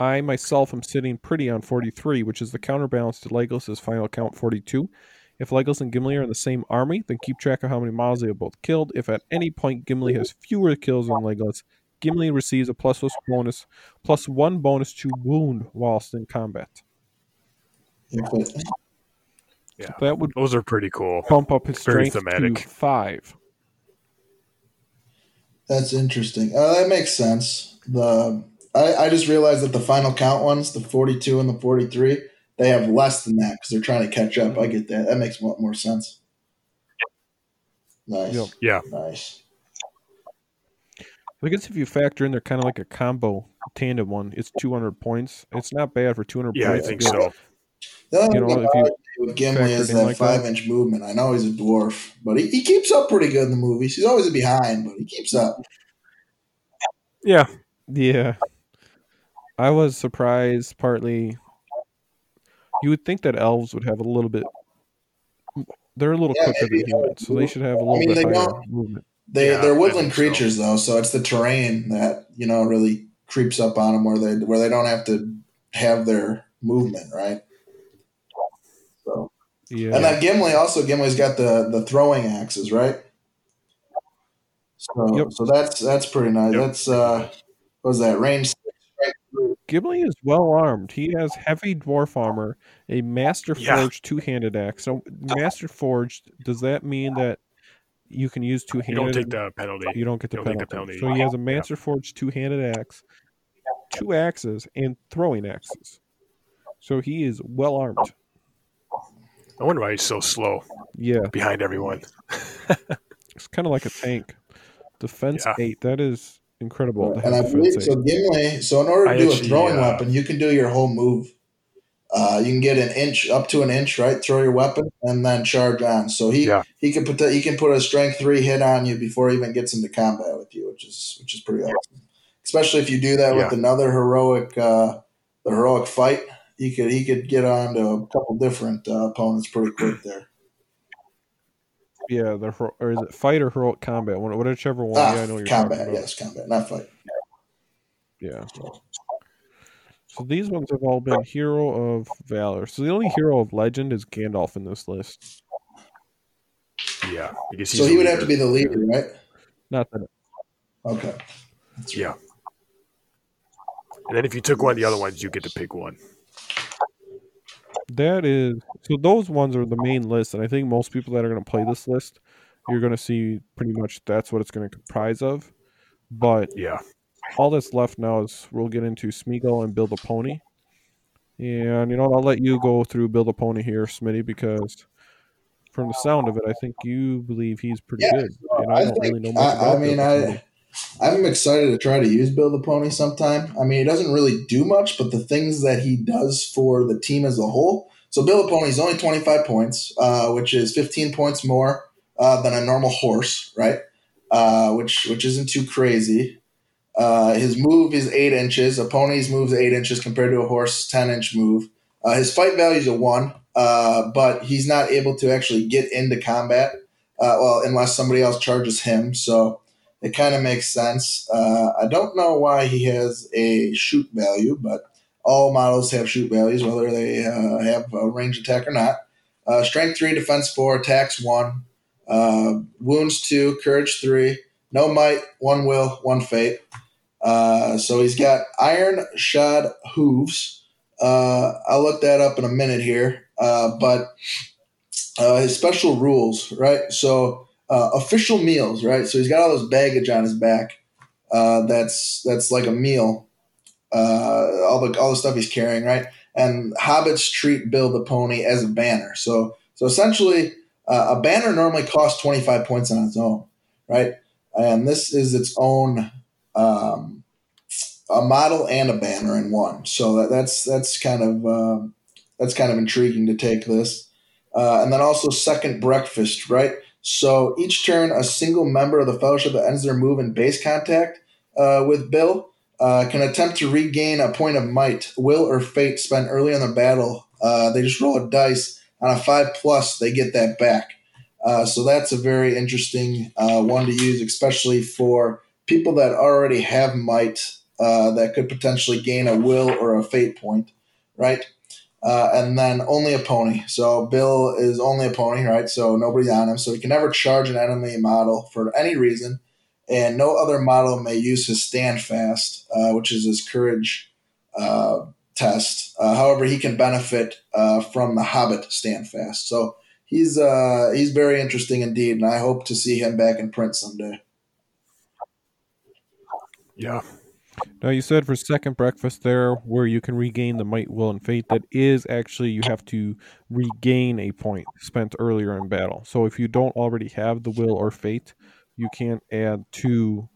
I myself am sitting pretty on 43, which is the counterbalance to Legos' final count 42. If Legos and Gimli are in the same army, then keep track of how many models they have both killed. If at any point Gimli has fewer kills than Legos, Gimli receives a plus plus bonus, plus one bonus to wound whilst in combat. If it- Yeah. That would Those are pretty cool. bump up his Very strength thematic. to five. That's interesting. Uh, that makes sense. The I, I just realized that the final count ones, the forty-two and the forty-three, they have less than that because they're trying to catch up. I get that. That makes a lot more sense. Nice. Yep. Yeah. Nice. I guess if you factor in, they're kind of like a combo tandem one. It's 200 points. It's not bad for 200 Yeah, I points. to think get so. The only You know, thing if you like with Gimli is that like that. five-inch movement. I know he's a dwarf, but he, he keeps up pretty good in the movies. He's always behind, but he keeps up. Yeah. Yeah. I was surprised partly. You would think that elves would have a little bit. They're a little Yeah, quicker than humans, so they should have a little mean, bit they higher movement. They Yeah, they're woodland think so. creatures though, so it's the terrain that you know really creeps up on them where they where they don't have to have their movement right. So Yeah. and then Gimli also Gimli's got the the throwing axes right. So Yep. so that's that's pretty nice. Yep. That's uh what was that range six, strength three. Gimli is well armed. He has heavy dwarf armor, a master Yeah. forged two handed axe. So, master forged, does that mean that you can use two handed. You handed? don't take the penalty. You don't get the don't penalty. take the penalty. So he has a master forged two handed axe, two axes, and throwing axes. So he is well armed. I wonder why he's so slow Yeah, behind everyone. (laughs) it's kind of like a tank. Defense Yeah. eight. That is incredible. And I believe defense so. Gimli. So in order to I do actually, a throwing uh, weapon, you can do your whole move. Uh, you can get an inch up to an inch, right? Throw your weapon and then charge on. So he Yeah. he can put the, he can put a strength three hit on you before he even gets into combat with you, which is which is pretty awesome. Especially if you do that with another heroic uh, the heroic fight, he could he could get on to a couple different uh, opponents pretty quick there. Yeah, the or is it fight or heroic combat? Whichever one. Ah, yeah, I know you're combat, talking about. yes, combat, not fight. Yeah. So these ones have all been hero of valor. So the only hero of legend is Gandalf in this list. Yeah. Because he's So he would have to be the leader, right? Not that Okay. That's Yeah. And then if you took one of the other ones, you get to pick one. that is so those ones are the main list, and I think most people that are going to play this list, you're going to see pretty much that's what it's going to comprise of. But Yeah. All that's left now is we'll get into Smeagol and Bill the Pony. And you know, I'll let you go through Bill the Pony here, Smitty, because from the sound of it, I think you believe he's pretty Yeah, good. And I, I don't think- really know much I- I mean, I-. I'm excited to try to use Bill the Pony sometime. I mean, he doesn't really do much, but the things that he does for the team as a whole. So Build a Pony is only 25 points, uh, which is 15 points more uh, than a normal horse, right? Uh, which which isn't too crazy. Uh, his move is eight inches. A pony's move is eight inches compared to a horse 10 inch move. Uh, his fight value is a one, uh, but he's not able to actually get into combat Uh, well, unless somebody else charges him. So it kind of makes sense. Uh, I don't know why he has a shoot value, but all models have shoot values, whether they uh, have a range attack or not. Strength three, defense four, attacks one, wounds two, courage three, no might, one will, one fate. Uh, so he's got iron shod hooves. Uh, I'll look that up in a minute here. Uh, but his special rules, right? So official meals, right? So he's got all this baggage on his back. that's that's like a meal uh, all the all the stuff he's carrying, right? And hobbits treat Bill the pony as a banner. So so essentially, uh, a banner normally costs twenty five points on its own, right? And this is its own um, a model and a banner in one. So that, that's that's kind of uh, that's kind of intriguing to take this. Uh, and then also second breakfast, right? So each turn, a single member of the fellowship that ends their move in base contact uh, with Bill uh, can attempt to regain a point of might, will, or fate spent early in the battle. Uh, they just roll a dice. On a five plus, they get that back. Uh, so that's a very interesting uh, one to use, especially for people that already have might uh, that could potentially gain a will or a fate point, right? Uh, and then only a pony. So Bill is only a pony, right? So nobody's on him. So he can never charge an enemy model for any reason and no other model may use his stand fast, uh, which is his courage uh, test. Uh, however, he can benefit uh, from the Hobbit stand fast. So he's uh, he's very interesting indeed, and I hope to see him back in print someday. Yeah. Now you said for second breakfast there, where you can regain the might, will, and fate. That is actually you have to regain a point spent earlier in battle. So if you don't already have the will or fate, you can't add to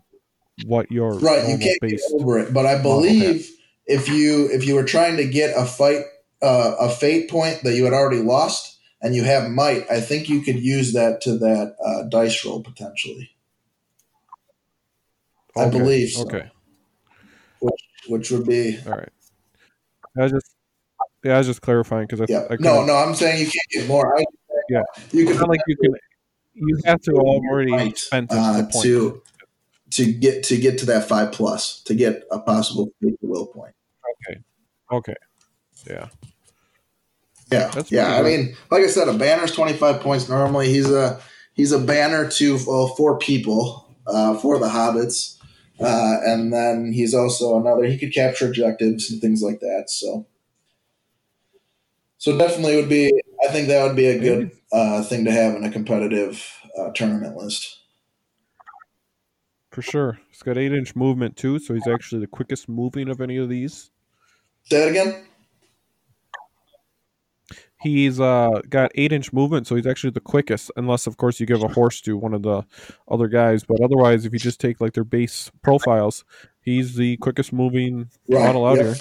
what your right. You can't get over it. But I believe if you if you were trying to get a fight uh, a fate point that you had already lost and you have might, I think you could use that to that uh, dice roll potentially. Okay. I believe so. Okay. Which, which would be all right. I just yeah, I was just clarifying because I, yeah. I no, no, I'm saying you can't get more. I, yeah, you can. Not like you can you have to already right, spend uh, to to get to get to that five plus to get a possible will point. Okay. Okay. Yeah. Yeah. That's yeah. I mean, like I said, a banner is twenty five points normally. He's a he's a banner to well, four people uh, for the hobbits. Uh, and then he's also another. He could capture objectives and things like that. So, so definitely would be. I think that would be a good uh, thing to have in a competitive uh, tournament list. For sure. He's got eight inch movement too, so he's actually the quickest moving of any of these. Say that again. He's uh, got eight inch movement, so he's actually the quickest, unless of course you give a horse to one of the other guys. But otherwise, if you just take like their base profiles, he's the quickest moving model out here.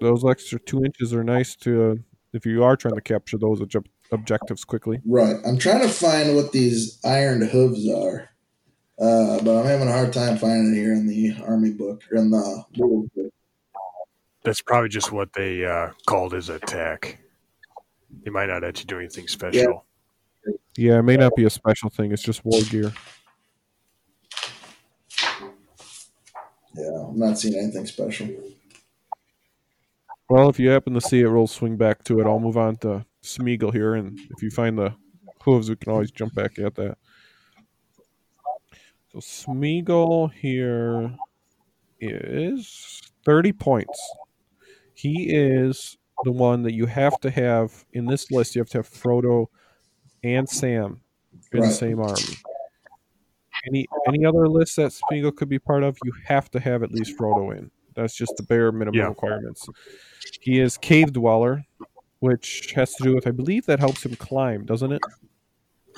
Those extra two inches are nice to uh, if you are trying to capture those ob- objectives quickly. Right. I'm trying to find what these ironed hooves are, uh, but I'm having a hard time finding it here in the army book or in the book. That's probably just what they uh, called his attack. He might not actually do anything special. Yeah. yeah, it may not be a special thing. It's just war gear. Yeah, I'm not seeing anything special. Well, if you happen to see it, we'll swing back to it. I'll move on to Smeagol here, and if you find the hooves, we can always jump back at that. So Smeagol here is 30 points. He is the one that you have to have in this list. You have to have Frodo and Sam in right. the same army. Any any other list that Smeagol could be part of, you have to have at least Frodo in. That's just the bare minimum yeah. requirements. He is cave dweller, which has to do with I believe that helps him climb, doesn't it?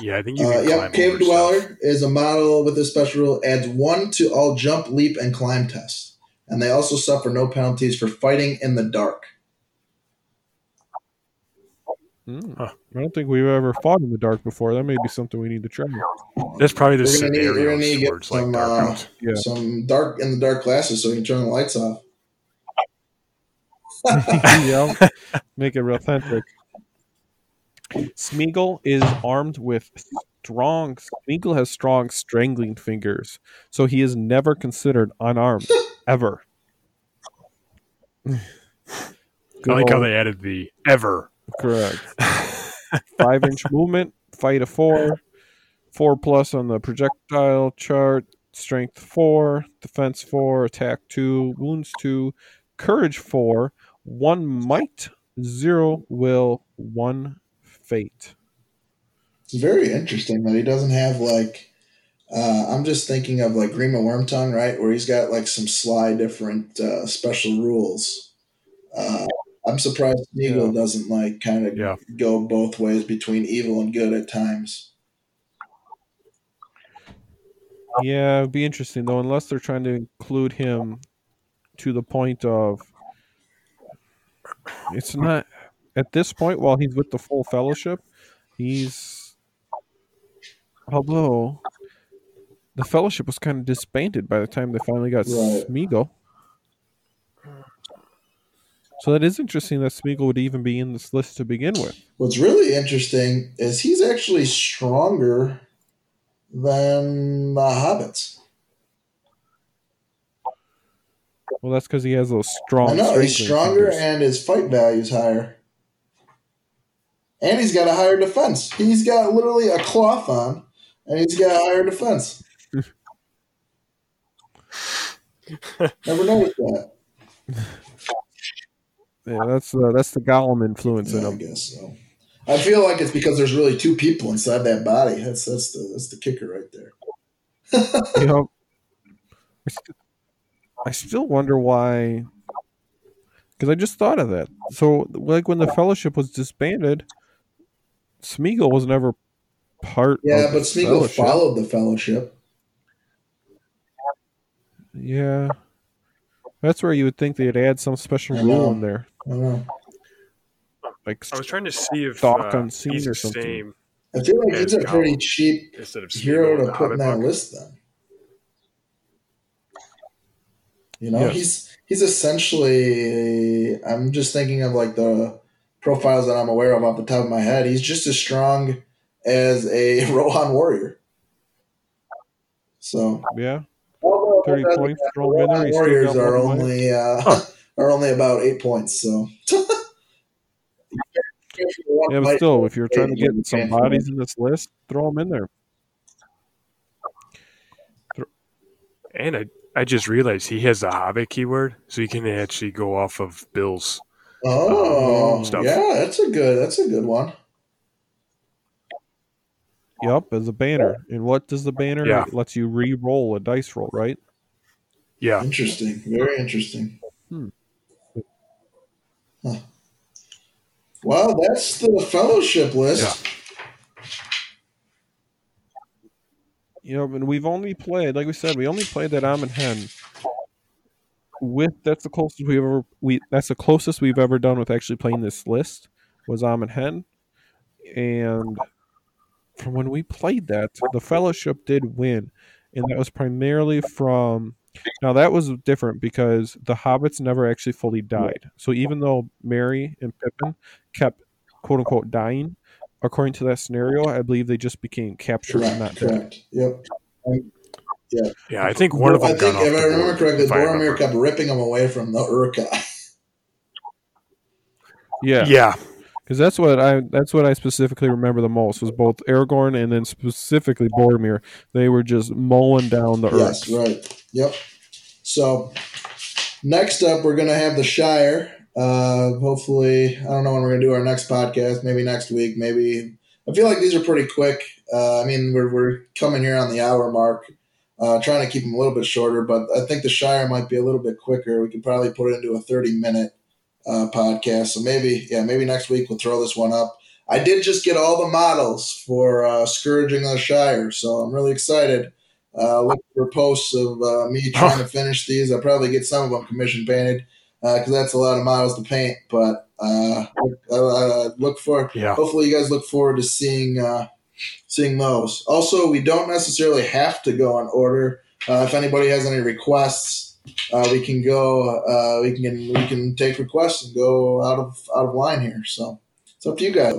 Yeah, I think you. Uh, yeah, cave dweller stuff. is a model with a special rule adds one to all jump, leap, and climb tests, and they also suffer no penalties for fighting in the dark. Mm. Huh. I don't think we've ever fought in the dark before. That may be something we need to try. That's probably the scenario. Need, we're gonna need to get some, like dark uh, yeah. some dark in the dark glasses so we can turn the lights off. (laughs) (laughs) yeah, make it real authentic. Smeagol is armed with strong. Smeagol has strong strangling fingers, so he is never considered unarmed (laughs) ever. I like how they added the ever. Correct. (laughs) Five inch movement, fight a four, four plus on the projectile chart, strength four, defense four, attack two, wounds two, courage four, one might, zero will, one fate. It's very interesting that he doesn't have like. Uh, I'm just thinking of like Grima Wormtongue, right, where he's got like some sly different uh, special rules. Uh, I'm surprised Smeagol Yeah. doesn't like kind of Yeah. go both ways between evil and good at times. Yeah, it'd be interesting though, unless they're trying to include him to the point of it's not at this point while he's with the full fellowship, he's although the fellowship was kind of disbanded by the time they finally got Right. Smeagol. So that is interesting that Smeagol would even be in this list to begin with. What's really interesting is he's actually stronger than the hobbits. Well, that's because he has those strong. I know he's stronger fingers. and his fight value is higher. And he's got a higher defense. He's got literally a cloth on, and he's got a higher defense. Never noticed that. yeah, that's uh, that's the Gollum influence in Yeah, I guess so. I feel like it's because there's really two people inside that body. That's that's the that's the kicker right there. (laughs) you know, I st- I still wonder why. Because I just thought of that. So, like when the Fellowship was disbanded, Smeagol was never part. Yeah, but the Smeagol followed the fellowship. Yeah, that's where you would think they'd add some special rule in there, I know. like I was trying to see if Doc uh, unseen he's or the something. same I feel like he's a As pretty cheap instead of hero Smeagol to put in that book. list then. You know, Yes. he's he's essentially I'm just thinking of like the profiles that I'm aware of off the top of my head. He's just as strong as a (laughs) Rohan warrior. So yeah, although thirty that- points thrown in there. Rohan still warriors are only uh, Huh. (laughs) are only about eight points, so (laughs) Yeah, but still, if you're trying to get some bodies in this list, throw them in there. And I, I just realized he has the Hobbit keyword, so you can actually go off of Bill's. Oh, um, stuff. yeah, that's a good that's a good one. Yep, as a banner. And what does the banner? Yeah. It lets you re-roll a dice roll, right? Yeah, Interesting. Very interesting. Hmm. Huh. Well, that's the fellowship list. You know, and we've only played, like we said, we only played that Amon Hen. With that's the closest we've ever we that's the closest we've ever done with actually playing this list was Amon Hen, and from when we played that, the Fellowship did win, and that was primarily from. Now that was different because the hobbits never actually fully died. So even though Merry and Pippin kept quote unquote dying, according to that scenario, I believe they just became captured and not Correct. dead. Correct. Yep. Um, yeah. Yeah, I think one of them I got think off if the I remember board, correctly, if I Boromir remember. kept ripping them away from the Urka. Yeah, Yeah, because that's what I that's what I specifically remember the most was both Aragorn and then specifically Boromir. They were just mowing down the earth. yes, right. Yep. So next up, we're gonna have the Shire. Uh, hopefully, I don't know when we're gonna do our next podcast. Maybe next week. Maybe I feel like these are pretty quick. Uh, I mean, we're we're coming here on the hour mark. Uh, trying to keep them a little bit shorter, but I think the Shire might be a little bit quicker. We could probably put it into a thirty-minute uh, podcast. So maybe, yeah, maybe next week we'll throw this one up. I did just get all the models for uh, Scourging the Shire, so I'm really excited. Uh, look for posts of uh, me (laughs) trying to finish these. I'll probably get some of them commission painted because that's a lot of models to paint. But uh, look, uh, look for yeah. hopefully you guys look forward to seeing uh, seeing those. Also, we don't necessarily have to go on order. Uh, if anybody has any requests, uh, we can go. Uh, we can we can take requests and go out of out of line here. So it's up to you guys.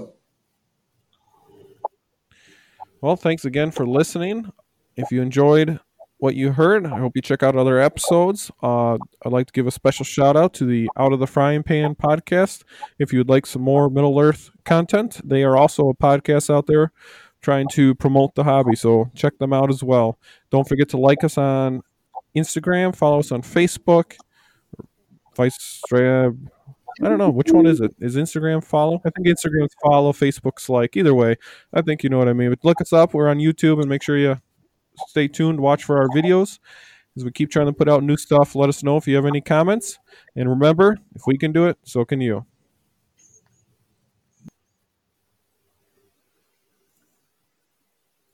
Well, thanks again for listening. If you enjoyed what you heard, I hope you check out other episodes. Uh, I'd like to give a special shout out to the Out of the Frying Pan podcast. If you would like some more Middle Earth content, they are also a podcast out there trying to promote the hobby. So check them out as well. Don't forget to like us on Instagram, follow us on Facebook, Vice. I don't know which one is it. Is Instagram follow? I think Instagram's follow, Facebook's like. Either way, I think you know what I mean. But look us up. We're on YouTube, and make sure you stay tuned. Watch for our videos as we keep trying to put out new stuff. Let us know if you have any comments. And remember, if we can do it, so can you.